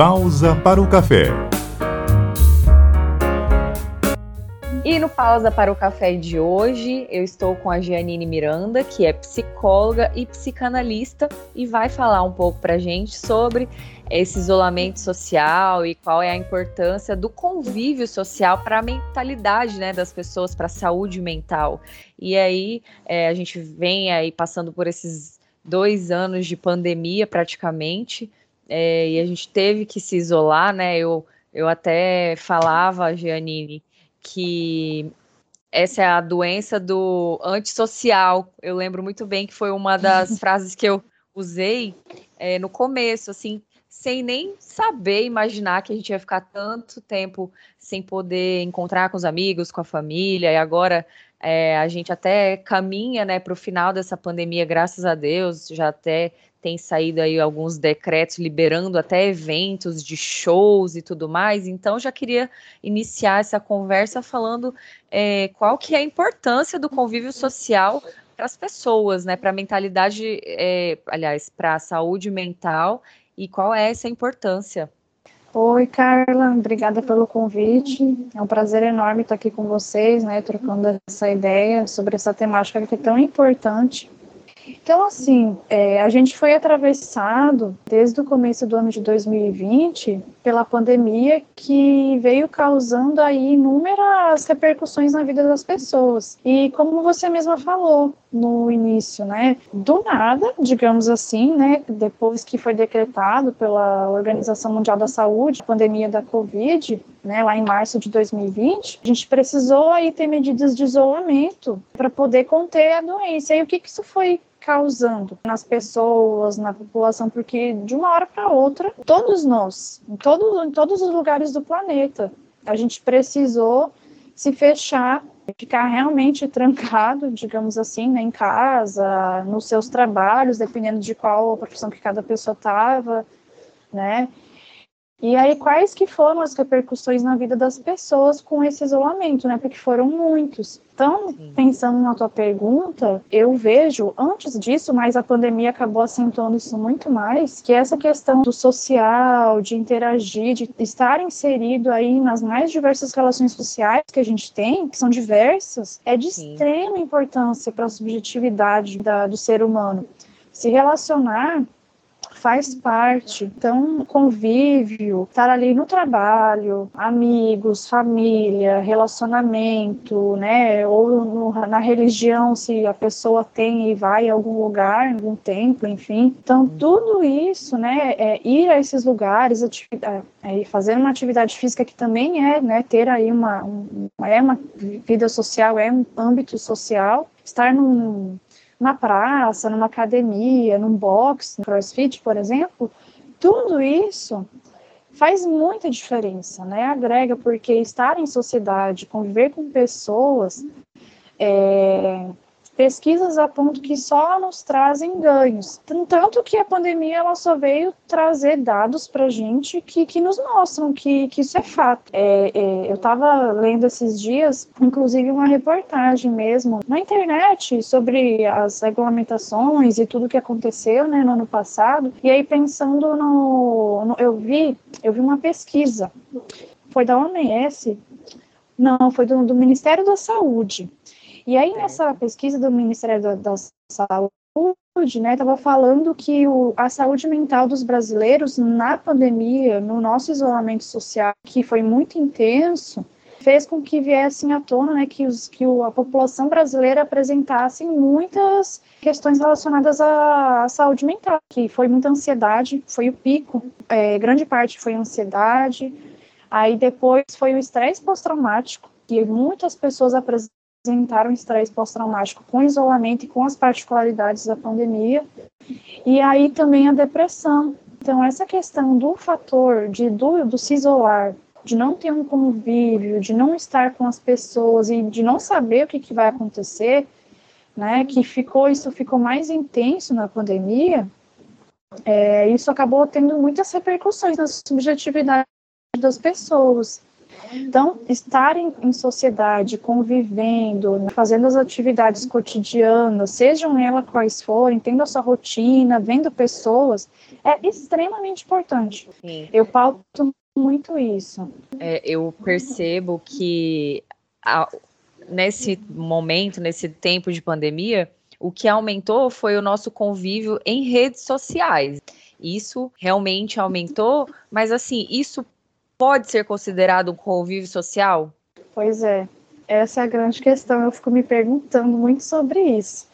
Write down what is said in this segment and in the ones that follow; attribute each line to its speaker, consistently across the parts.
Speaker 1: Pausa para o café.
Speaker 2: E no Pausa para o Café de hoje, eu estou com a Gianine Miranda, que é psicóloga e psicanalista, e vai falar um pouco para gente sobre esse isolamento social e qual é a importância do convívio social para a mentalidade né, das pessoas, para a saúde mental. E aí é, a gente vem aí passando por esses dois anos de pandemia praticamente, é, e a gente teve que se isolar, né? Eu, eu até falava, Giannini, que essa é a doença do antissocial. Eu lembro muito bem que foi uma das frases que eu usei é, no começo, assim, sem nem saber imaginar que a gente ia ficar tanto tempo sem poder encontrar com os amigos, com a família, e agora é, a gente até caminha né, para o final dessa pandemia, graças a Deus, já até tem saído aí alguns decretos liberando até eventos de shows e tudo mais. Então, já queria iniciar essa conversa falando é, qual que é a importância do convívio social para as pessoas, né? Para a mentalidade, é, aliás, para a saúde mental e qual é essa importância.
Speaker 3: Oi, Carla, obrigada pelo convite. É um prazer enorme estar aqui com vocês, né, trocando essa ideia sobre essa temática que é tão importante então, assim, é, a gente foi atravessado desde o começo do ano de 2020 pela pandemia que veio causando aí inúmeras repercussões na vida das pessoas. E como você mesma falou no início, né, do nada, digamos assim, né, depois que foi decretado pela Organização Mundial da Saúde, a pandemia da Covid, né, lá em março de 2020, a gente precisou aí ter medidas de isolamento para poder conter a doença. E o que, que isso foi causando nas pessoas, na população, porque de uma hora para outra, todos nós, em, em todos os lugares do planeta, a gente precisou se fechar, ficar realmente trancado, digamos assim, né, em casa, nos seus trabalhos, dependendo de qual profissão que cada pessoa estava, né? E aí, quais que foram as repercussões na vida das pessoas com esse isolamento, né? Porque foram muitos. Então, pensando na tua pergunta, eu vejo, antes disso, mas a pandemia acabou acentuando isso muito mais, que essa questão do social, de interagir, de estar inserido aí nas mais diversas relações sociais que a gente tem, que são diversas, é de Sim. extrema importância para a subjetividade da, do ser humano. Se relacionar faz parte. Então, convívio, estar ali no trabalho, amigos, família, relacionamento, né? Ou no, na religião, se a pessoa tem e vai a algum lugar, algum templo, enfim. Então, tudo isso, né? É ir a esses lugares, é, fazer uma atividade física que também é, né? Ter aí uma, um, é uma vida social, é um âmbito social. Estar num, na praça, numa academia, num box, no crossfit, por exemplo, tudo isso faz muita diferença, né? Agrega, porque estar em sociedade, conviver com pessoas, é, pesquisas apontam que só nos trazem ganhos. Tanto que a pandemia ela só veio trazer dados para gente que, que nos mostram que, que isso é fato. É, é, eu estava lendo esses dias, inclusive, uma reportagem mesmo na internet sobre as regulamentações e tudo que aconteceu né, no ano passado. E aí, pensando no, no eu vi, eu vi uma pesquisa, foi da OMS, não, foi do, do Ministério da Saúde e aí, nessa pesquisa do Ministério da, da Saúde, né, estava falando que o, a saúde mental dos brasileiros na pandemia, no nosso isolamento social, que foi muito intenso, fez com que viessem à tona né, que, os, que a população brasileira apresentasse muitas questões relacionadas à, à, saúde mental, que foi muita ansiedade, foi o pico, é, grande parte foi ansiedade, aí depois foi o estresse pós-traumático, que muitas pessoas apresentaram apresentaram estresse pós-traumático com isolamento e com as particularidades da pandemia, e aí também a depressão. Então, essa questão do fator de do, do se isolar, de não ter um convívio, de não estar com as pessoas e de não saber o que, que vai acontecer, né, que ficou isso ficou mais intenso na pandemia, é, isso acabou tendo muitas repercussões na subjetividade das pessoas. Então, estar em, em sociedade, convivendo, né, fazendo as atividades cotidianas, sejam elas quais forem, tendo a sua rotina, vendo pessoas, é extremamente importante. Sim. Eu pauto muito isso.
Speaker 2: É, eu percebo que a, nesse momento, nesse tempo de pandemia, o que aumentou foi o nosso convívio em redes sociais. Isso realmente aumentou, mas assim, isso pode ser considerado um convívio social?
Speaker 3: Pois é, essa é a grande questão. Eu fico me perguntando muito sobre isso.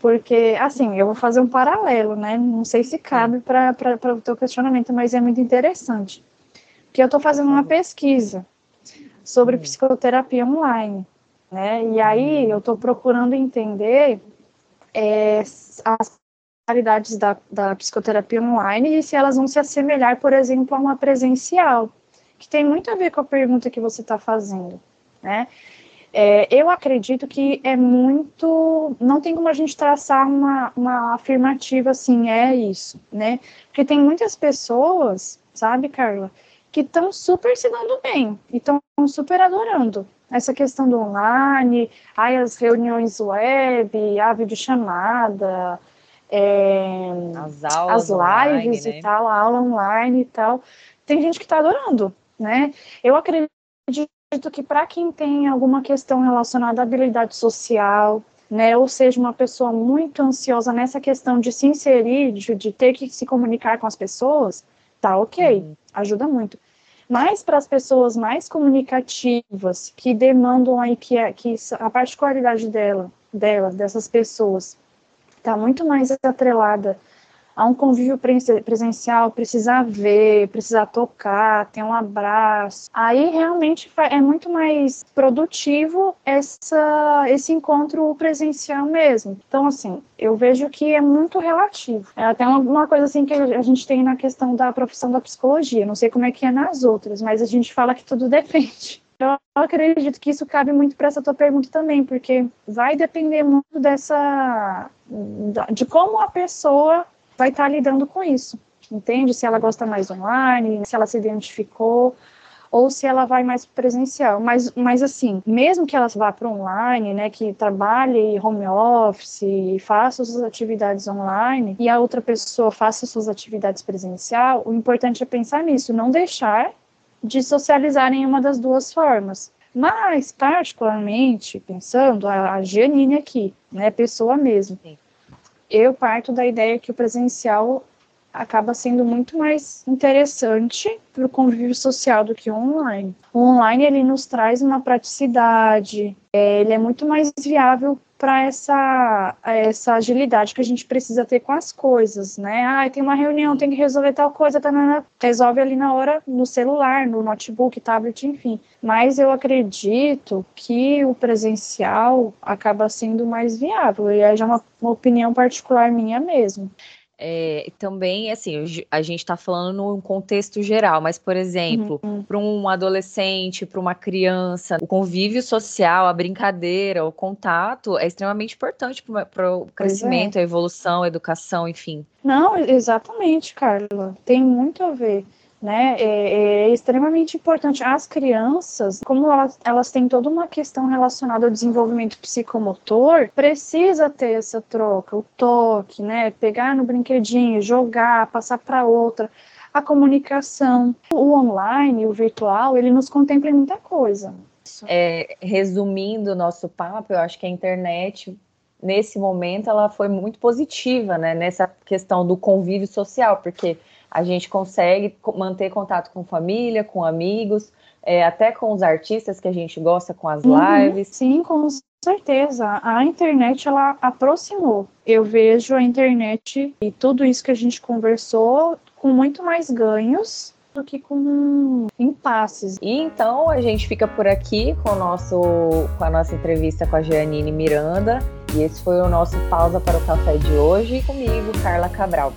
Speaker 3: Porque, assim, eu vou fazer um paralelo, né? Não sei se cabe para o teu questionamento, mas é muito interessante. Porque eu estou fazendo uma pesquisa sobre psicoterapia online, né? E aí eu estou procurando entender é, as qualidades da, da psicoterapia online e se elas vão se assemelhar, por exemplo, a uma presencial, que tem muito a ver com a pergunta que você está fazendo, né? É, eu acredito que é muito. Não tem como a gente traçar uma, uma afirmativa assim, é isso, né? Porque tem muitas pessoas, sabe, Carla, que estão super se dando bem e estão super adorando essa questão do online, ai, as reuniões web, a videochamada, é, as, aulas as lives online, né? e tal, a aula online e tal. Tem gente que está adorando, né? Eu acredito que para quem tem alguma questão relacionada à habilidade social, né, ou seja, uma pessoa muito ansiosa nessa questão de se inserir, de, de ter que se comunicar com as pessoas, tá ok, uhum. ajuda muito. Mas para as pessoas mais comunicativas, que demandam aí que, que a particularidade dela, delas, dessas pessoas, está muito mais atrelada a um convívio presencial, precisar ver, precisar tocar, ter um abraço. Aí realmente é muito mais produtivo essa, esse encontro presencial mesmo. Então, assim, eu vejo que é muito relativo. É até uma, uma coisa assim que a gente tem na questão da profissão da psicologia. Não sei como é que é nas outras, mas a gente fala que tudo depende. Eu acredito que isso cabe muito para essa tua pergunta também, porque vai depender muito dessa de como a pessoa vai estar tá lidando com isso, entende? Se ela gosta mais online, se ela se identificou, ou se ela vai mais presencial. Mas, mas assim, mesmo que ela vá para online, né, que trabalhe home office, faça suas atividades online, e a outra pessoa faça suas atividades presencial, o importante é pensar nisso, não deixar de socializar em uma das duas formas. Mas, particularmente, pensando, a, a Giannine aqui, né, pessoa mesmo, eu parto da ideia que o presencial acaba sendo muito mais interessante para o convívio social do que o online. O online ele nos traz uma praticidade, é, ele é muito mais viável para essa, essa agilidade que a gente precisa ter com as coisas, né? Ah, tem uma reunião, tem que resolver tal coisa, tá, resolve ali na hora no celular, no notebook, tablet, enfim. Mas eu acredito que o presencial acaba sendo mais viável, e aí já é uma, uma opinião particular minha mesmo.
Speaker 2: É, também, assim, a gente está falando num contexto geral, mas, por exemplo, uhum. para um adolescente, para uma criança, o convívio social, a brincadeira, o contato é extremamente importante para o é. crescimento, é. a evolução, a educação, enfim.
Speaker 3: Não, exatamente, Carla. Tem muito a ver né, é, é, extremamente importante. As crianças, como elas, elas têm toda uma questão relacionada ao desenvolvimento psicomotor, precisa ter essa troca, o toque, né, pegar no brinquedinho, jogar, passar para outra. A comunicação, o online, o virtual, ele nos contempla em muita coisa.
Speaker 2: É, resumindo o nosso papo, eu acho que a internet nesse momento ela foi muito positiva, né, nessa questão do convívio social, porque a gente consegue manter contato com família, com amigos, é, até com os artistas que a gente gosta, com as uhum, lives.
Speaker 3: Sim, com certeza. A internet ela aproximou. Eu vejo a internet e tudo isso que a gente conversou com muito mais ganhos do que com impasses.
Speaker 2: E então a gente fica por aqui com, o nosso, com a nossa entrevista com a Jeanine Miranda. E esse foi o nosso pausa para o café de hoje. E comigo, Carla Cabral.